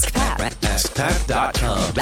Ask Pat. AskPat.com.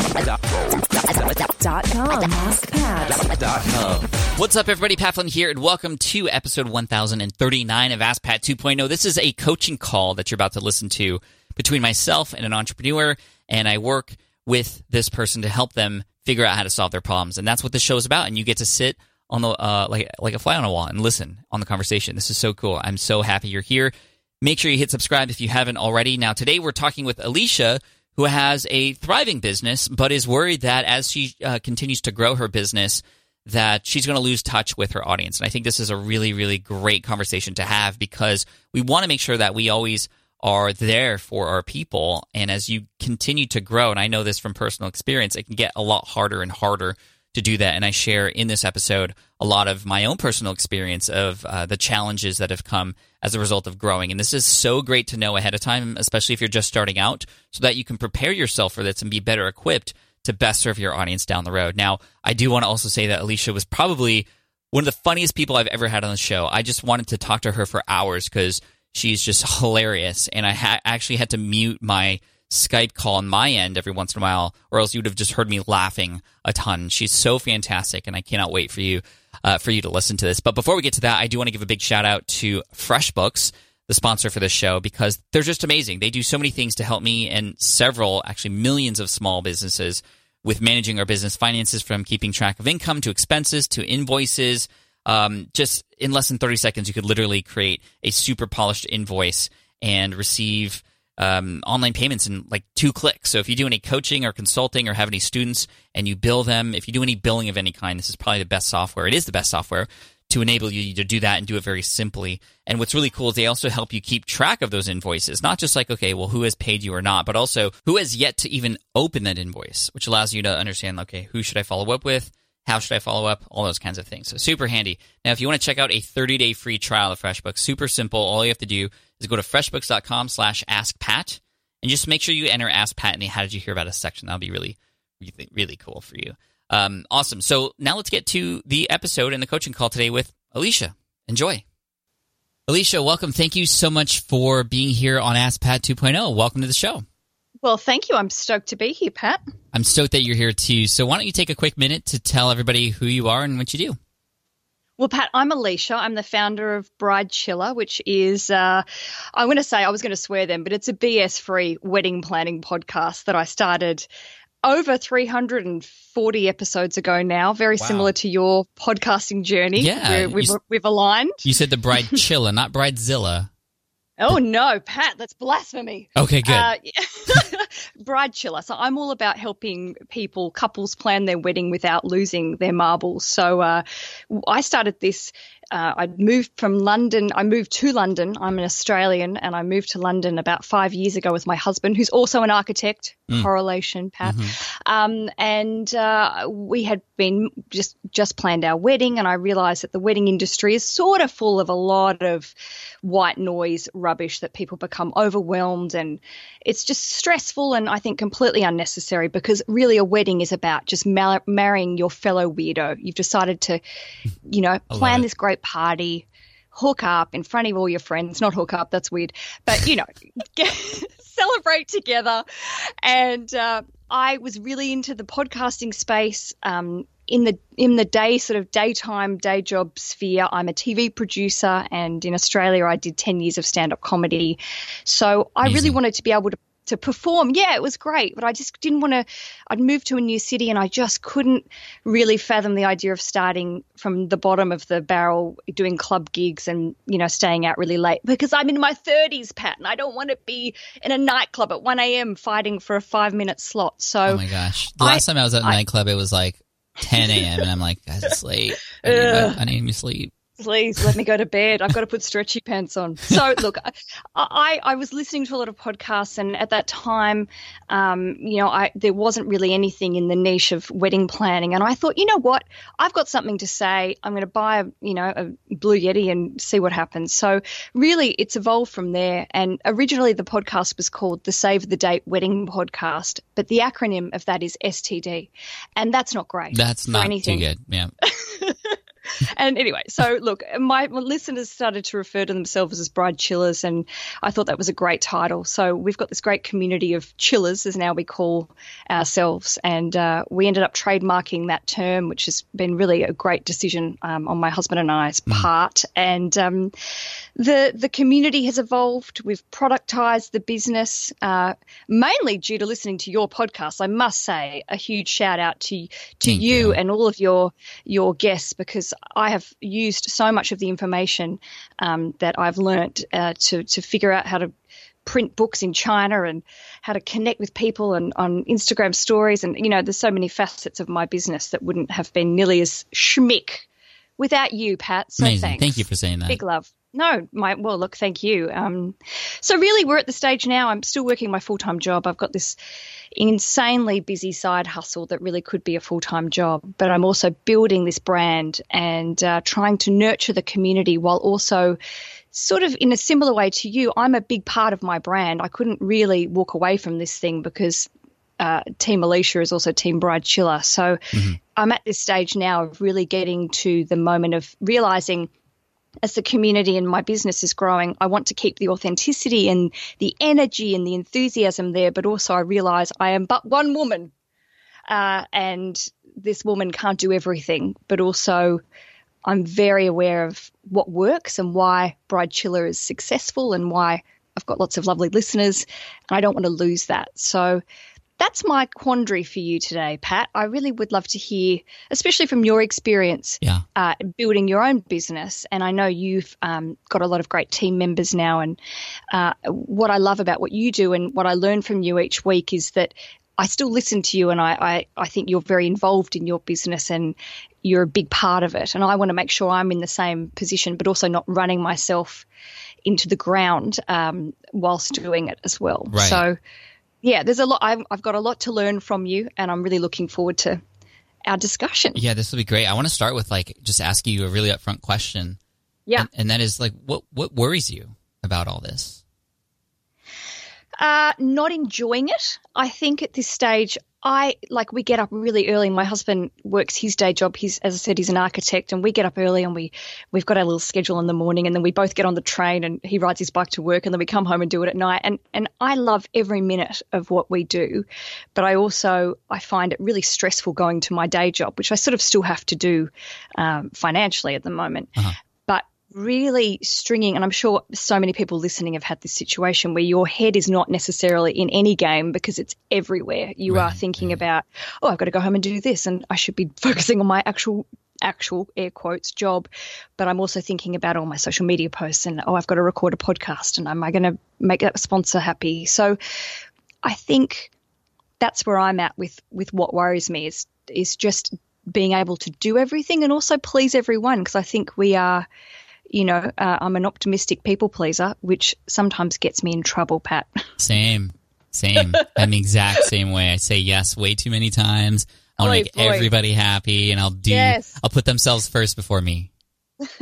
AskPat. What's up, everybody? Pat Flynn here, and welcome to episode 1039 of Ask Pat 2.0. This is a coaching call that you're about to listen to between myself and an entrepreneur, and I work with this person to help them figure out how to solve their problems, and that's what this show is about. And you get to sit on the uh, like like a fly on a wall and listen on the conversation. This is so cool. I'm so happy you're here. Make sure you hit subscribe if you haven't already. Now, today we're talking with Aleisha, who has a thriving business, but is worried that as she uh, continues to grow her business, that she's going to lose touch with her audience. And I think this is a really, really great conversation to have because we want to make sure that we always are there for our people. And as you continue to grow, and I know this from personal experience, it can get a lot harder and harder to do that. And I share in this episode a lot of my own personal experience of uh, the challenges that have come as a result of growing. And this is so great to know ahead of time, especially if you're just starting out, so that you can prepare yourself for this and be better equipped to best serve your audience down the road. Now, I do want to also say that Aleisha was probably one of the funniest people I've ever had on the show. I just wanted to talk to her for hours because she's just hilarious. And I ha- actually had to mute my Skype call on my end every once in a while, or else you would have just heard me laughing a ton. She's so fantastic, and I cannot wait for you uh, for you to listen to this. But before we get to that, I do want to give a big shout out to FreshBooks, the sponsor for this show, because they're just amazing. They do so many things to help me and several, actually millions of small businesses with managing our business finances, from keeping track of income to expenses to invoices. Um, just in less than 30 seconds, you could literally create a super polished invoice and receive um, online payments in like two clicks. So if you do any coaching or consulting or have any students and you bill them, if you do any billing of any kind, this is probably the best software. It is the best software to enable you to do that and do it very simply. And what's really cool is they also help you keep track of those invoices, not just like, okay, well, who has paid you or not, but also who has yet to even open that invoice, which allows you to understand, okay, who should I follow up with? How should I follow up? All those kinds of things. So super handy. Now, if you want to check out a 30 day free trial of FreshBooks, super simple. All you have to do is go to freshbooks.com slash askpat and just make sure you enter Ask Pat in the How Did You Hear About Us section. That'll be really, really, really cool for you. Um, awesome. So now let's get to the episode and the coaching call today with Aleisha. Enjoy. Aleisha, welcome. Thank you so much for being here on Ask Pat 2.0. Welcome to the show. Well, thank you. I'm stoked to be here, Pat. I'm stoked that you're here too. So why don't you take a quick minute to tell everybody who you are and what you do? Well, Pat, I'm Aleisha. I'm the founder of Bride Chilla, which is, uh, I'm going to say, I was going to swear then, but it's a BS free wedding planning podcast that I started over 340 episodes ago now, very Wow. similar to your podcasting journey. Yeah, you we've, s- we've aligned. You said the Bride Chilla, not Bridezilla. Oh, no, Pat, that's blasphemy. Okay, good. Uh, bride chilla. So I'm all about helping people, couples plan their wedding without losing their marbles. So uh, I started this. Uh, I moved from London. I moved to London. I'm an Australian, and I moved to London about five years ago with my husband, who's also an architect. Correlation, Pat. Um, and uh, we had been just just planned our wedding, and I realised that the wedding industry is sort of full of a lot of white noise rubbish that people become overwhelmed, and it's just stressful and I think completely unnecessary because really a wedding is about just mar- marrying your fellow weirdo. You've decided to, you know, plan this great party. Hook up in front of all your friends, not hook up, that's weird. But, you know, get, celebrate together. And uh, I was really into the podcasting space. Um, in the in the day sort of daytime day job sphere, I'm a TV producer, and in Australia, I did ten years of stand up comedy. So I really wanted to be able to to perform. Yeah, it was great, but I just didn't want to. I'd moved to a new city, and I just couldn't really fathom the idea of starting from the bottom of the barrel, doing club gigs, and you know, staying out really late because I'm in my 30s, Pat, and I don't want to be in a nightclub at 1 a.m. fighting for a five minute slot. So. Oh my gosh. The I- last time I was at a nightclub, it was like 10 a.m. and I'm like, guys, it's late. I need, I, I need me sleep. Please let me go to bed. I've got to put stretchy pants on. So look, I, I, I was listening to a lot of podcasts, and at that time, um, you know, I there wasn't really anything in the niche of wedding planning, and I thought, you know what, I've got something to say. I'm going to buy, a, you know, a Blue Yeti and see what happens. So really, it's evolved from there. And originally, the podcast was called the Save the Date Wedding Podcast, but the acronym of that is STD, and that's not great. That's not anything. too good. Yeah. and anyway, so look, my, my listeners started to refer to themselves as bride chillas, and I thought that was a great title. So we've got this great community of chillas, as now we call ourselves, and uh, we ended up trademarking that term, which has been really a great decision um, on my husband and I's mm. part. And um, the the community has evolved. We've productized the business, uh, mainly due to listening to your podcast. I must say a huge shout out to to you, you and all of your your guests because I have used so much of the information um, that I've learnt uh, to to figure out how to print books in China and how to connect with people and on Instagram stories and you know there's so many facets of my business that wouldn't have been nearly as schmick without you, Pat. So Amazing. Thanks. Thank you for saying that. Big love. No, my well, look, thank you. Um, so really, we're at the stage now. I'm still working my full time job. I've got this insanely busy side hustle that really could be a full time job, but I'm also building this brand and uh, trying to nurture the community while also sort of in a similar way to you. I'm a big part of my brand. I couldn't really walk away from this thing because uh, Team Aleisha is also Team Bride Chilla. So mm-hmm. I'm at this stage now of really getting to the moment of realizing as the community and my business is growing, I want to keep the authenticity and the energy and the enthusiasm there, but also I realize I am but one woman. Uh, and this woman can't do everything, but also I'm very aware of what works and why Bride Chilla is successful and why I've got lots of lovely listeners. And I don't want to lose that. So that's my quandary for you today, Pat. I really would love to hear, especially from your experience yeah. uh, building your own business. And I know you've um, got a lot of great team members now. And uh, what I love about what you do and what I learn from you each week is that I still listen to you and I, I, I think you're very involved in your business and you're a big part of it. And I want to make sure I'm in the same position, but also not running myself into the ground um, whilst doing it as well. Right. So, yeah, there's a lot. I've, I've got a lot to learn from you, and I'm really looking forward to our discussion. Yeah, this will be great. I want to start with like just asking you a really upfront question. Yeah, and, and that is like, what what worries you about all this? Uh, not enjoying it. I think at this stage, I like we get up really early. My husband works his day job. He's as I said, he's an architect, and we get up early and we we've got our little schedule in the morning, and then we both get on the train and he rides his bike to work, and then we come home and do it at night. And and I love every minute of what we do, but I also I find it really stressful going to my day job, which I sort of still have to do um, financially at the moment. Uh-huh really stringing, and I'm sure so many people listening have had this situation where your head is not necessarily in any game because it's everywhere. You right, are thinking about, oh, I've got to go home and do this, and I should be focusing on my actual actual air quotes job. But i'm also thinking about all my social media posts and oh i've got to record a podcast and am i going to make that sponsor happy? So i think that's where i'm at with with what worries me is is just being able to do everything and also please everyone because i think we are you know, uh, I'm an optimistic people pleaser, which sometimes gets me in trouble, Pat. Same, same. I'm the exact same way. I say yes way too many times. I want to make boy. everybody happy, and I'll do. Yes. I'll put themselves first before me.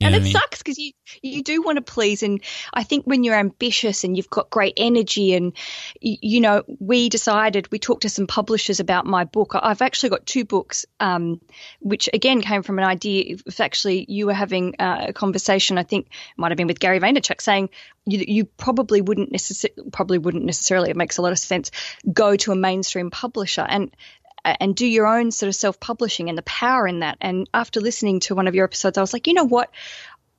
and it I mean? sucks because you you do want to please, and I think when you're ambitious and you've got great energy, and you, you know, we decided we talked to some publishers about my book. I've actually got two books, um, which again came from an idea. If actually you were having uh, a conversation, I think might have been with Gary Vaynerchuk, saying you, you probably wouldn't necessarily probably wouldn't necessarily. It makes a lot of sense. Go to a mainstream publisher, and and do your own sort of self publishing and the power in that. And after listening to one of your episodes, I was like, you know what?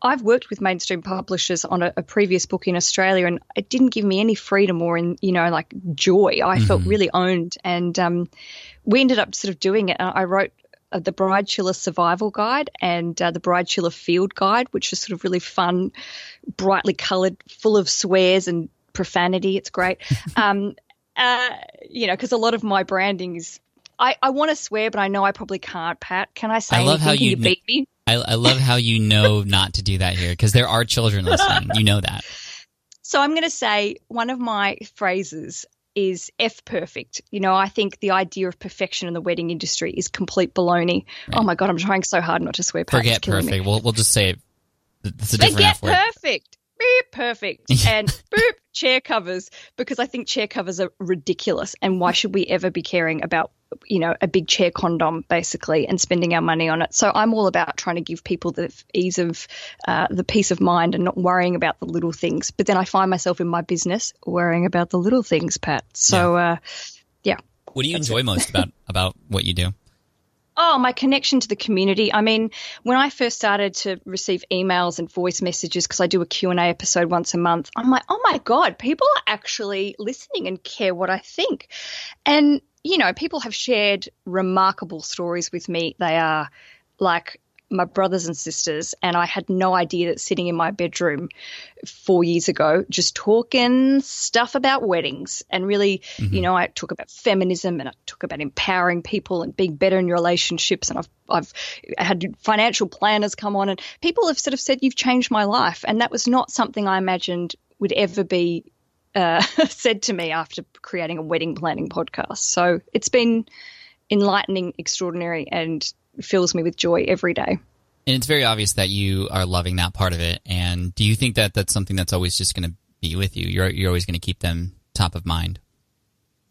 I've worked with mainstream publishers on a, a, previous book in Australia, and it didn't give me any freedom or, in you know, like joy. I mm-hmm. felt really owned, and um, we ended up sort of doing it. I wrote uh, the Bride Chilla Survival Guide and uh, the Bride Chilla Field Guide, which is sort of really fun, brightly coloured, full of swears and profanity. It's great. um, uh, you know, because a lot of my branding is I, I want to swear, but I know I probably can't. Pat, can I say I love anything? How you, you beat me? I, I love how you know not to do that here because there are children listening. You know that. So I'm going to say one of my phrases is F perfect. You know, I think the idea of perfection in the wedding industry is complete baloney. Right. Oh my god, I'm trying so hard not to swear. Pat, Forget perfect. We'll we'll just say it. It's a different Forget perfect. Beep, perfect. And boop, chair covers, because I think chair covers are ridiculous. And why should we ever be caring about, you know, a big chair condom, basically, and spending our money on it? So I'm all about trying to give people the ease of uh, the peace of mind and not worrying about the little things. But then I find myself in my business worrying about the little things, Pat. So, yeah. Uh, yeah. What do you enjoy it. most about, about what you do? Oh, my connection to the community. I mean, when I first started to receive emails and voice messages because I do a Q&A episode once a month, I'm like, "Oh my god, people are actually listening and care what I think." And you know, people have shared remarkable stories with me. They are like my brothers and sisters, and I had no idea that sitting in my bedroom four years ago, just talking stuff about weddings, and really, mm-hmm. you know, I talk about feminism and I talk about empowering people and being better in your relationships, and I've I've had financial planners come on, and people have sort of said you've changed my life, and that was not something I imagined would ever be uh, said to me after creating a wedding planning podcast. So it's been enlightening, extraordinary, and fills me with joy every day. And it's very obvious that you are loving that part of it. And do you think that that's something that's always just going to be with you? You're you're always going to keep them top of mind.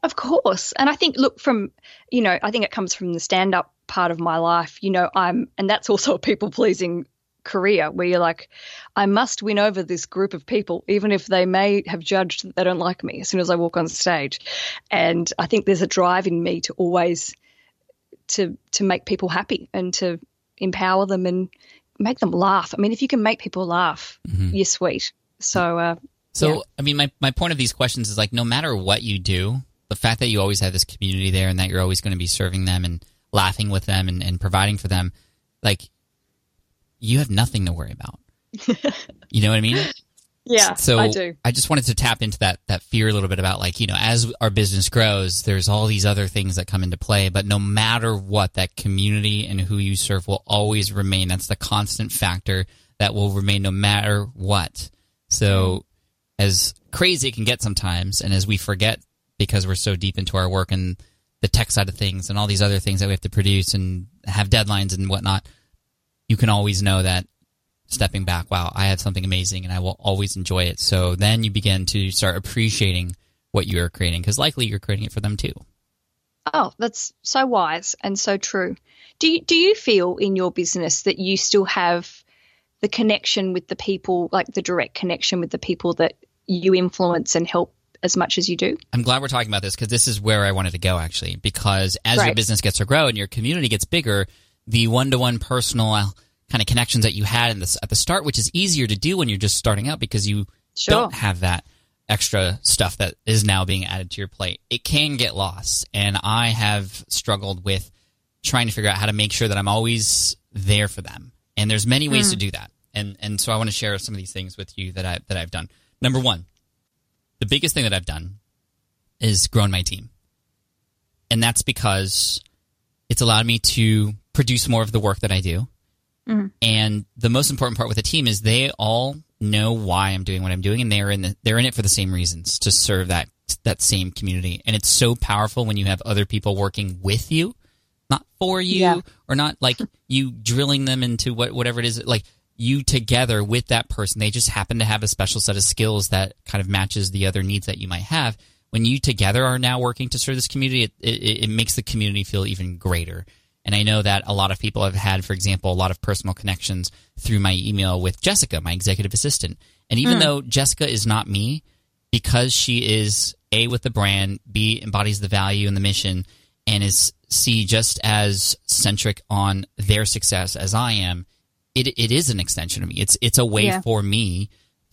Of course. And I think look from, you know, I think it comes from the stand up part of my life. You know, I'm and that's also a people pleasing career where you're like, I must win over this group of people, even if they may have judged that they don't like me as soon as I walk on stage. And I think there's a drive in me to always to to make people happy and to empower them and make them laugh. I mean, if you can make people laugh, mm-hmm. you're sweet. So, uh, so yeah. I mean, my my point of these questions is like, no matter what you do, the fact that you always have this community there and that you're always going to be serving them and laughing with them and, and providing for them, like you have nothing to worry about. you know what I mean? Yeah, so I do. I just wanted to tap into that that fear a little bit about like you know as our business grows, there's all these other things that come into play. But no matter what, that community and who you serve will always remain. That's the constant factor that will remain no matter what. So as crazy it can get sometimes, and as we forget because we're so deep into our work and the tech side of things and all these other things that we have to produce and have deadlines and whatnot, you can always know that stepping back, wow, I have something amazing and I will always enjoy it. So then you begin to start appreciating what you are creating because likely you're creating it for them too. Oh, that's so wise and so true. Do you, do you feel in your business that you still have the connection with the people, like the direct connection with the people that you influence and help as much as you do? I'm glad we're talking about this because this is where I wanted to go actually. Because as right. your business gets to grow and your community gets bigger, the one to one personal kind of connections that you had in this at the start, which is easier to do when you're just starting out because you sure. don't have that extra stuff that is now being added to your plate. It can get lost, and I have struggled with trying to figure out how to make sure that I'm always there for them. And there's many ways mm. to do that. And and so I want to share some of these things with you that I that I've done. Number 1, the biggest thing that I've done is grown my team. And that's because it's allowed me to produce more of the work that I do Mm-hmm. And the most important part with the team is they all know why I'm doing what I'm doing, and they're in the, they're in it for the same reasons to serve that that same community. And it's so powerful when you have other people working with you, not for you, yeah. or not like you drilling them into what whatever it is. Like you together with that person, they just happen to have a special set of skills that kind of matches the other needs that you might have. When you together are now working to serve this community, it, it, it makes the community feel even greater. And I know that a lot of people have had, for example, a lot of personal connections through my email with Jessica, my executive assistant. And even mm. though Jessica is not me, because she is A with the brand, B embodies the value and the mission, and is C just as centric on their success as I am, it it is an extension of me. It's it's a way yeah. for me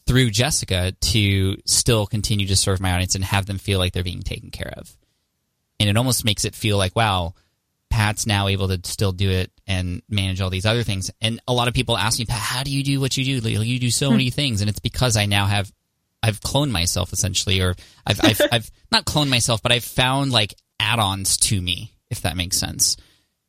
through Jessica to still continue to serve my audience and have them feel like they're being taken care of. And it almost makes it feel like, wow, Pat's now able to still do it and manage all these other things. And a lot of people ask me, Pat, how do you do what you do? You do so hmm. many things, and it's because I now have I've cloned myself essentially, or I've I've, I've not cloned myself, but I've found like add-ons to me, if that makes sense.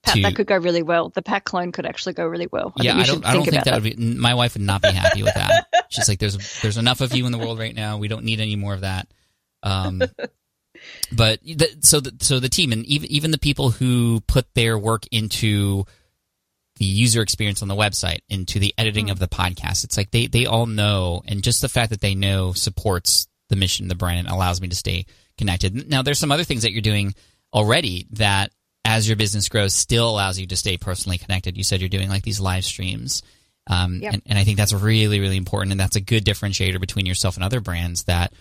Pat, to, that could go really well. The Pat clone could actually go really well. I yeah, I don't. I don't think that, that would be. My wife would not be happy with that. She's like, "There's there's enough of you in the world right now. We don't need any more of that." Um, but the, so the, so the team and even even the people who put their work into the user experience on the website into the editing of the podcast. It's like they, they all know, and just the fact that they know supports the mission, the brand, and allows me to stay connected. Now, there's some other things that you're doing already that, as your business grows, still allows you to stay personally connected. You said you're doing like these live streams. Um, Yep. and, and I think that's really, really important. And that's a good differentiator between yourself and other brands that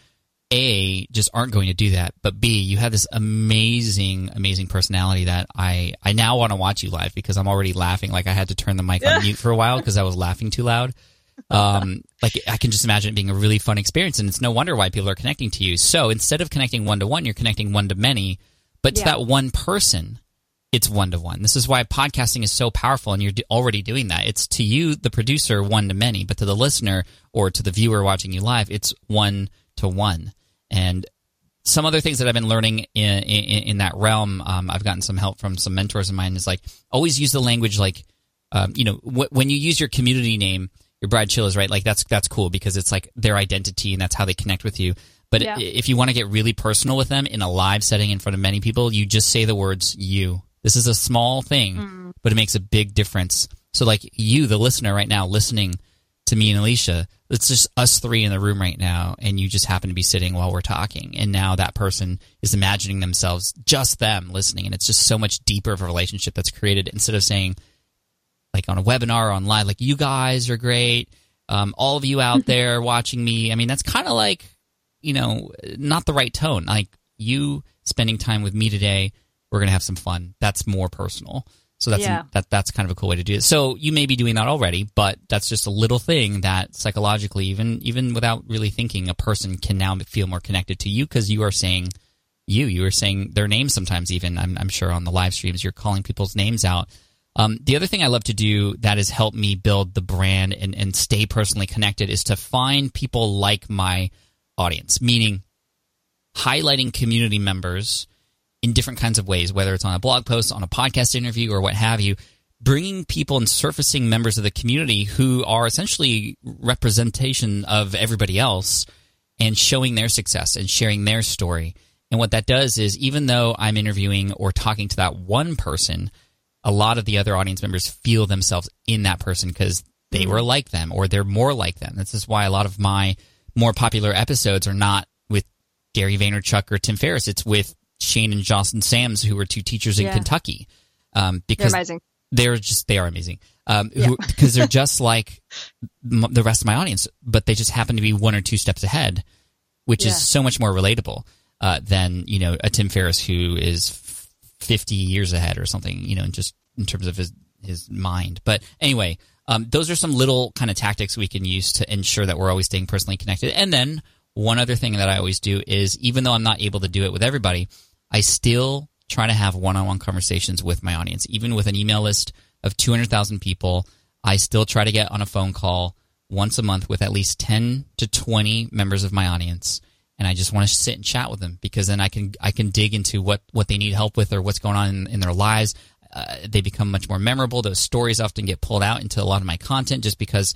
a just aren't going to do that but b you have this amazing amazing personality that i i now want to watch you live because i'm already laughing like i had to turn the mic on mute for a while because i was laughing too loud um like i can just imagine it being a really fun experience and it's no wonder why people are connecting to you so instead of connecting one to one you're connecting one to many but to Yeah. that one person it's one to one. This is why podcasting is so powerful, and you're d- already doing that. It's to you, the producer, one to many, but to the listener or to the viewer watching you live, it's one to one. And some other things that I've been learning in in, in that realm, um, I've gotten some help from some mentors of mine. Is like always use the language like, um, you know, wh- when you use your community name, your bride chillas, right? Like that's that's cool because it's like their identity and that's how they connect with you. But Yeah. if you want to get really personal with them in a live setting in front of many people, you just say the words "you." This is a small thing, but it makes a big difference. So, like you, the listener right now, listening to me and Aleisha, it's just us three in the room right now, and you just happen to be sitting while we're talking. And now that person is imagining themselves, just them listening. And it's just so much deeper of a relationship that's created instead of saying, like on a webinar or online, like, you guys are great. Um, all of you out there watching me. I mean, that's kind of like, you know, not the right tone. Like, you spending time with me today, we're going to have some fun. That's more personal. So that's Yeah. that that's kind of a cool way to do it. So you may be doing that already, but that's just a little thing that psychologically, even even without really thinking, a person can now feel more connected to you because you are saying you. You are saying their names sometimes. Even I'm, I'm sure on the live streams, you're calling people's names out. Um, the other thing I love to do that has helped me build the brand and, and stay personally connected is to find people like my audience, meaning highlighting community members in different kinds of ways, whether it's on a blog post, on a podcast interview, or what have you, bringing people and surfacing members of the community who are essentially representation of everybody else and showing their success and sharing their story. And what that does is, even though I'm interviewing or talking to that one person, a lot of the other audience members feel themselves in that person because they mm. were like them or they're more like them. This is why a lot of my more popular episodes are not with Gary Vaynerchuk or Tim Ferriss. It's with Shane and Jocelyn Sams, who were two teachers in Yeah. Kentucky. Um, They're because amazing. they're just they are amazing um, who- because they're just like m- the rest of my audience, but they just happen to be one or two steps ahead, which Yeah. is so much more relatable uh, than you know a Tim Ferriss who is fifty years ahead or something. You know, just in terms of his his mind. But anyway, um, those are some little kind of tactics we can use to ensure that we're always staying personally connected. And then one other thing that I always do is even though I'm not able to do it with everybody, I still try to have one-on-one conversations with my audience, even with an email list of 200,000 people. I still try to get on a phone call once a month with at least 10 to 20 members of my audience. And I just want to sit and chat with them because then I can, I can dig into what, what they need help with or what's going on in, in their lives. Uh, they become much more memorable. Those stories often get pulled out into a lot of my content just because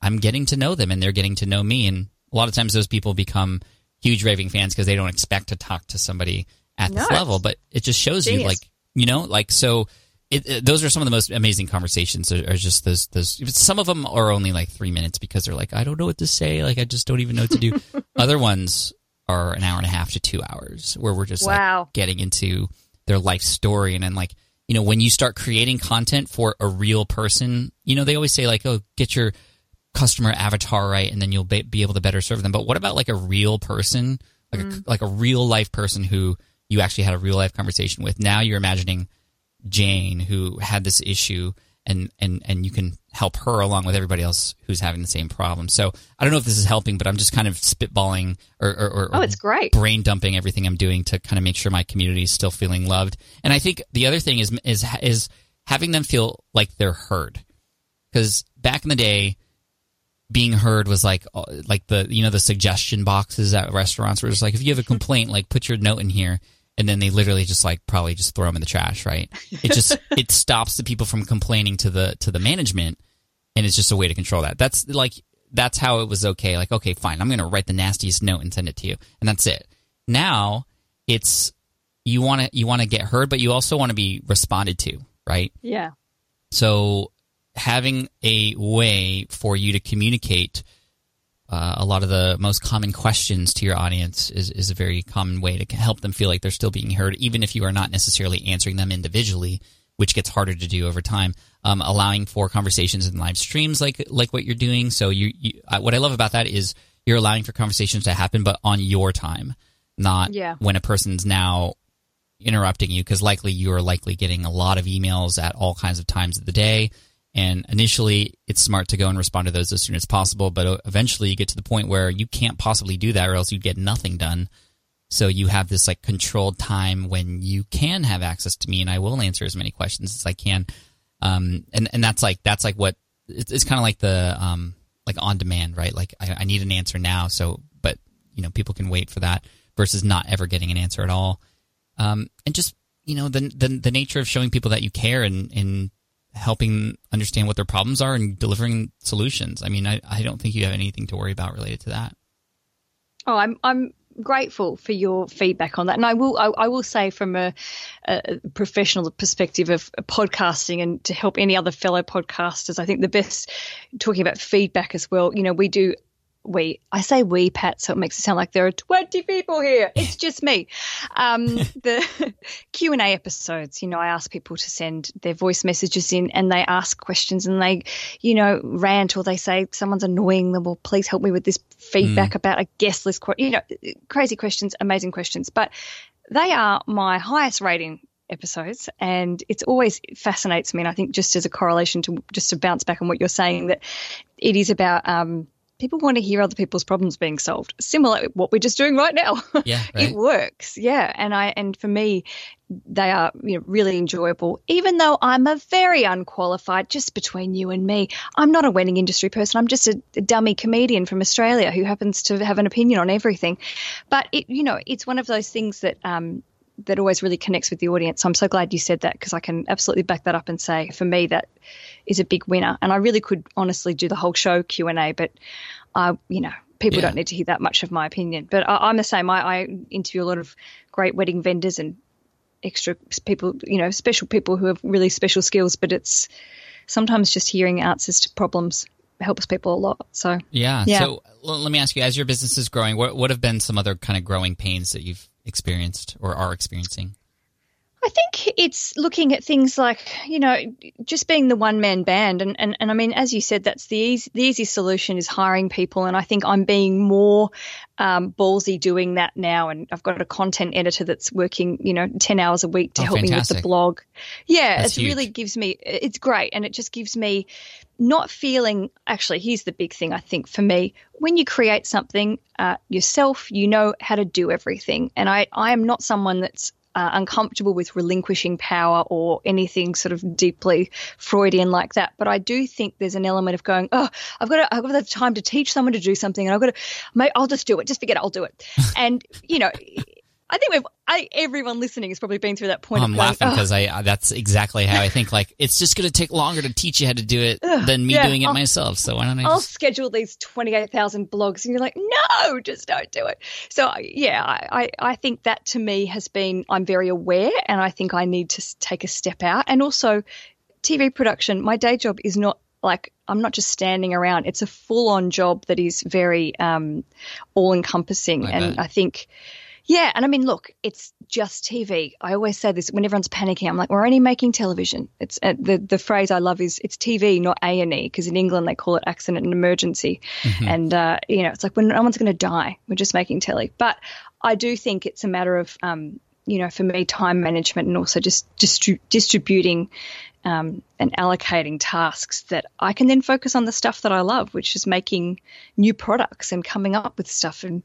I'm getting to know them and they're getting to know me. And a lot of times those people become huge raving fans because they don't expect to talk to somebody at this Nice. level. But it just shows you, like, you know, like, so it, it- those are some of the most amazing conversations are, are just those, those, some of them are only like three minutes because they're like, I don't know what to say. Like, I just don't even know what to do. Other ones are an hour and a half to two hours where we're just Wow. like getting into their life story and then like, you know, when you start creating content for a real person, you know, they always say like, oh, get your customer avatar right, and then you'll be, be able to better serve them. But what about like a real person, like a, mm. like a real life person who you actually had a real life conversation with? Now you're imagining Jane who had this issue, and and and you can help her along with everybody else who's having the same problem. So I don't know if this is helping, but I'm just kind of spitballing or or, or, Oh, it's great. brain dumping everything I'm doing to kind of make sure my community is still feeling loved. And I think the other thing is is is having them feel like they're heard. Because back in the day, being heard was like uh, like the you know the suggestion boxes at restaurants where it's like if you have a complaint, like put your note in here, and then they literally just like probably just throw them in the trash, right? It just it stops the people from complaining to the to the management, and it's just a way to control that. That's like that's how it was okay. Like okay, fine, I'm gonna write the nastiest note and send it to you, and that's it. Now it's you want to you want to get heard, but you also want to be responded to, right? Yeah. So having a way for you to communicate uh, a lot of the most common questions to your audience is, is a very common way to help them feel like they're still being heard, even if you are not necessarily answering them individually, which gets harder to do over time. Um, allowing for conversations and live streams like like what you're doing. So you, you uh, what I love about that is you're allowing for conversations to happen, but on your time, not Yeah. when a person's now interrupting you because likely you are likely getting a lot of emails at all kinds of times of the day and initially it's smart to go and respond to those as soon as possible but uh, eventually you get to the point where you can't possibly do that or else you'd get nothing done. So you have this like controlled time when you can have access to me and i will answer as many questions as i can. Um, and and that's like that's like what it's, it's kind of like the um, like on demand right? Like I, I need an answer now so but you know people can wait for that versus not ever getting an answer at all. Um, and just you know the, the the nature of showing people that you care and and helping understand what their problems are and delivering solutions. I mean, I, I don't think you have anything to worry about related to that. Oh, I'm I'm grateful for your feedback on that, and I will I, I will say from a, a professional perspective of podcasting and to help any other fellow podcasters, I think the best talking about feedback as well. You know, we do. We, I say we, Pat, so it makes it sound like there are 20 people here. It's just me. Um, the Q and A episodes, you know, I ask people to send their voice messages in, and they ask questions, and they, you know, rant or they say someone's annoying them, or please help me with this feedback about a guest list. You know, crazy questions, amazing questions, but they are my highest rating episodes and it's always fascinates me and i think just as a correlation to just to bounce back on what you're saying that it is about um, people want to hear other people's problems being solved similar to what we're just doing right now. Yeah, right. it works yeah. And i and for me they are you know, really enjoyable. Even though i'm a very unqualified just between you and me i'm not a wedding industry person. I'm just a, a dummy comedian from australia who happens to have an opinion on everything. But it you know it's one of those things that um that always really connects with the audience. So I'm so glad you said that because I can absolutely back that up and say for me that is a big winner. And I really could honestly do the whole show Q and A, but I, you know, people Yeah. don't need to hear that much of my opinion. But I, I'm the same. I, I interview a lot of great wedding vendors and extra people, you know, special people who have really special skills. But it's sometimes just hearing answers to problems helps people a lot. So Yeah. Yeah. So l- let me ask you, as your business is growing, what what have been some other kind of growing pains that you've experienced or are experiencing? I think it's looking at things like, you know, just being the one man band. And, and, and I mean, as you said, that's the easy, the easy solution is hiring people. And I think I'm being more um, ballsy doing that now. And I've got a content editor that's working, you know, 10 hours a week to Oh, help me with the blog. Yeah, it really gives me, it's great. And it just gives me not feeling, actually, here's the big thing I think for me. When you create something uh, yourself, you know how to do everything. And I, I am not someone that's uh, uncomfortable with relinquishing power or anything sort of deeply Freudian like that. But I do think there's an element of going, oh, I've got to, I've got the time to teach someone to do something, and I've got to, mate, I'll just do it. Just forget it, I'll do it. and you know, I think we've, I, everyone listening has probably been through that point. I'm of going, laughing "Oh, because I uh, that's exactly how I think. Like it's just going to take longer to teach you how to do it than me yeah, doing it I'll- myself. So why don't I I'll schedule these 28,000 blogs. And you're like, no, just don't do it. So, yeah, I, I I think that to me has been, I'm very aware and I think I need to take a step out. And also, TV production, my day job is not like, I'm not just standing around. It's a full on job that is very um, all encompassing. And. I think, yeah, and I mean, look, it's just TV. I always say this when everyone's panicking. I'm like, we're only making television. It's uh, the the phrase I love is it's TV, not A and E, because in England they call it accident and emergency, and uh, you know, it's like when no one's going to die, we're just making telly. But I do think it's a matter of, um, you know, for me, time management and also just distri- distributing um, and allocating tasks that I can then focus on the stuff that I love, which is making new products and coming up with stuff and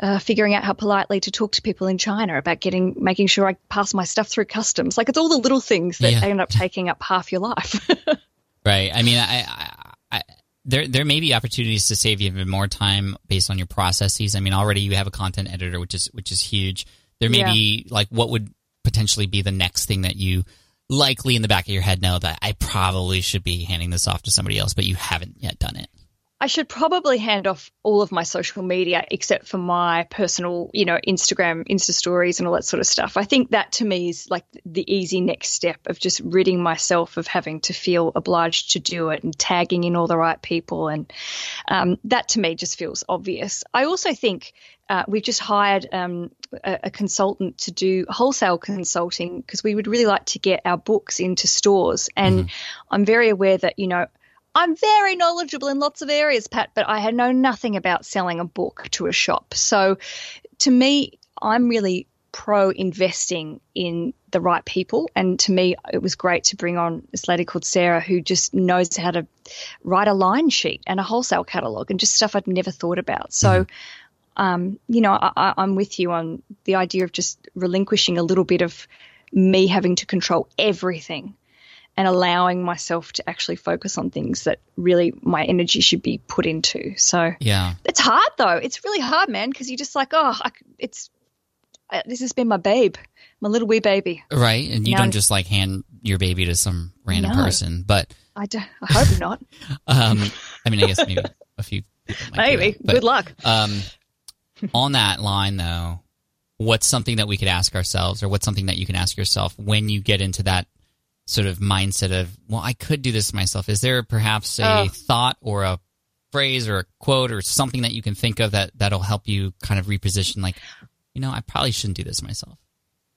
uh, figuring out how politely to talk to people in China about getting, making sure I pass my stuff through customs. Like it's all the little things that Yeah. end up taking up half your life. Right. I mean, I, I, I, there there may be opportunities to save you even more time based on your processes. I mean, already you have a content editor, which is which is huge. There may Yeah. be like what would potentially be the next thing that you likely in the back of your head know that I probably should be handing this off to somebody else, but you haven't yet done it. I should probably hand off all of my social media except for my personal, you know, Instagram, Insta stories, and all that sort of stuff. I think that to me is like the easy next step of just ridding myself of having to feel obliged to do it and tagging in all the right people. And um, that to me just feels obvious. I also think uh, we've just hired um, a, a, consultant to do wholesale consulting because we would really like to get our books into stores. And mm-hmm. I'm very aware that, you know, I'm very knowledgeable in lots of areas, Pat, but I had know nothing about selling a book to a shop. So to me, I'm really pro investing in the right people. And to me, it was great to bring on this lady called Sarah who just knows how to write a line sheet and a wholesale catalog and just stuff I'd never thought about. So, mm-hmm. um, you know, I, I'm with you on the idea of just relinquishing a little bit of me having to control everything and allowing myself to actually focus on things that really my energy should be put into. So yeah, it's hard though. It's really hard, man, because you're just like, oh, I, it's uh, this has been my babe, my little wee baby, right? And you now, don't just like hand your baby to some random no, person, but I, do, I hope not. um, I mean, I guess maybe a few. maybe. That, but, Good luck. Um, on that line though, what's something that we could ask ourselves, or what's something that you can ask yourself when you get into that sort of mindset of, well, I could do this myself. Is there perhaps a oh. thought or a phrase or a quote or something that you can think of that that'll help you kind of reposition like, you know, I probably shouldn't do this myself?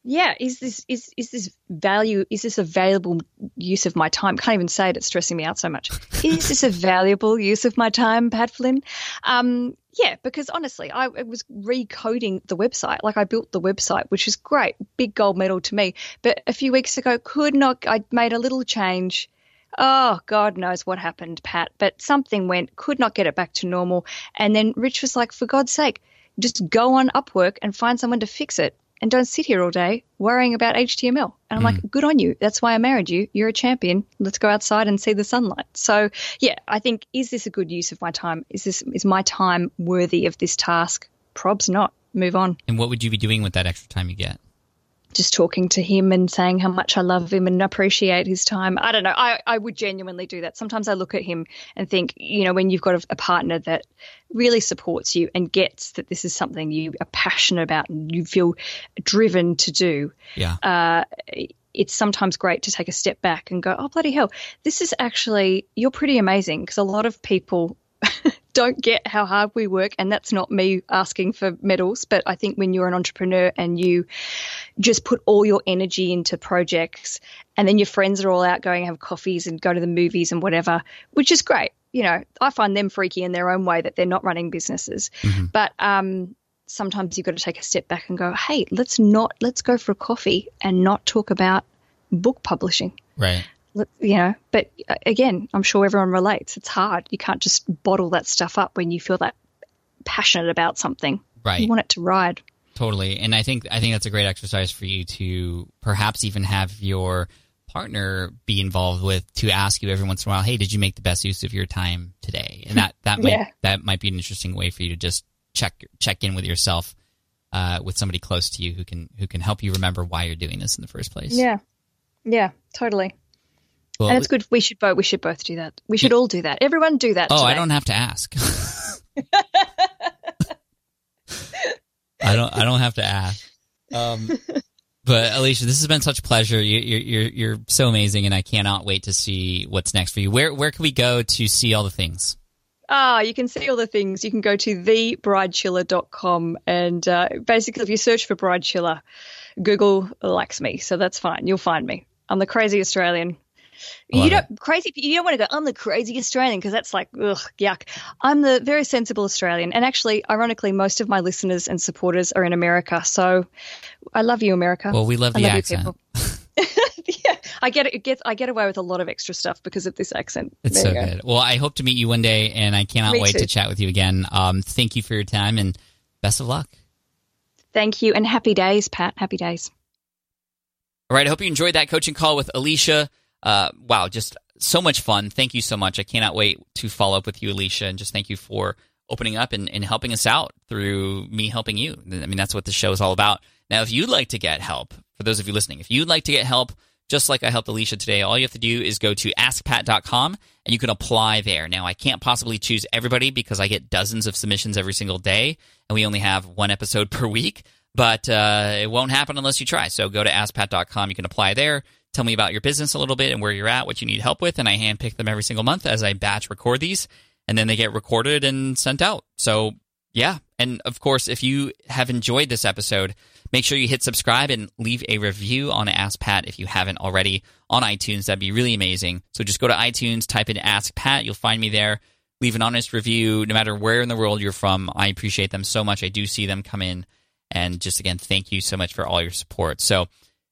Yeah, is this is is this value? Is this a valuable use of my time? Can't even say it; it's stressing me out so much. is this a valuable use of my time, Pat Flynn? Um, yeah, because honestly, I, I, was recoding the website. Like I built the website, which is great, big gold medal to me. But a few weeks ago, could not. I made a little change. Oh, God knows what happened, Pat. But something went. Could not get it back to normal. And then Rich was like, "For God's sake." Just go on Upwork and find someone to fix it and don't sit here all day worrying about HTML. And I'm mm. like, good on you. That's why I married you. You're a champion. Let's go outside and see the sunlight. So yeah, I think is this a good use of my time? Is this is my time worthy of this task? Probs not. Move on. And what would you be doing with that extra time you get? Just talking to him and saying how much I love him and appreciate his time. I don't know. I, I would genuinely do that. Sometimes I look at him and think, you know, when you've got a, a partner that really supports you and gets that this is something you are passionate about and you feel driven to do. Yeah. Uh, it's sometimes great to take a step back and go, oh, bloody hell, this is actually, you're pretty amazing. Because a lot of people don't get how hard we work. And that's not me asking for medals, but I think when you're an entrepreneur and you just put all your energy into projects and then your friends are all out going have coffees and go to the movies and whatever, which is great. You know, I find them freaky in their own way that they're not running businesses. Mm-hmm. But um, sometimes you've got to take a step back and go, hey, let's not, let's go for a coffee and not talk about book publishing. Right you know but uh, again i'm sure everyone relates. It's hard. You can't just bottle that stuff up when you feel that passionate about something. Right. You want it to ride. Totally. And i think i think that's a great exercise for you to perhaps even have your partner be involved with to ask you every once in a while hey did you make the best use of your time today? And that that yeah. might that might be an interesting way for you to just check check in with yourself uh, with somebody close to you who can who can help you remember why you're doing this in the first place. Yeah. Yeah totally well, and it's good. We should both. We should both do that. We should all do that. Everyone do that. Oh, today. I don't have to ask. I don't. I don't have to ask. Um, but Aleisha, this has been such a pleasure. You, are you're you're so amazing, and I cannot wait to see what's next for you. Where where can we go to see all the things? Ah, you can see all the things. You can go to thebridechilla.com and uh, basically, if you search for Bride Chilla, Google likes me, so that's fine. You'll find me. I'm the crazy Australian you don't it. crazy. You don't want to go. I'm the crazy Australian because that's like ugh, yuck. I'm the very sensible Australian, and actually, ironically, most of my listeners and supporters are in America. So, I love you, America. Well, we love the love accent. yeah, I get it. Gets I get away with a lot of extra stuff because of this accent. It's there so good. Well, I hope to meet you one day, and I cannot Me wait too. to chat with you again. Um, thank you for your time, and best of luck. Thank you, and happy days, Pat. Happy days. All right. I hope you enjoyed that coaching call with Aleisha uh, wow, just so much fun. Thank you so much. I cannot wait to follow up with you, Aleisha, and just thank you for opening up and, and helping us out through me helping you. I mean, that's what the show is all about. Now, if you'd like to get help, for those of you listening, if you'd like to get help just like I helped Aleisha today, all you have to do is go to askpat.com and you can apply there. Now, I can't possibly choose everybody because I get dozens of submissions every single day and we only have one episode per week, but uh, it won't happen unless you try. So go to askpat.com. You can apply there. Tell me about your business a little bit and where you're at, what you need help with, and I handpick them every single month as I batch record these, and then they get recorded and sent out. So, yeah. And of course, if you have enjoyed this episode, Make sure you hit subscribe and leave a review on Ask Pat if you haven't already on iTunes. That'd be really amazing. So just go to iTunes, type in Ask Pat. You'll find me there. Leave an honest review, no matter where in the world you're from. I appreciate them so much. I do see them come in. And just again, thank you so much for all your support. So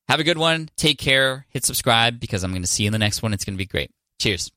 have a good one. Take care. Hit subscribe because I'm going to see you in the next one. It's going to be great. Cheers.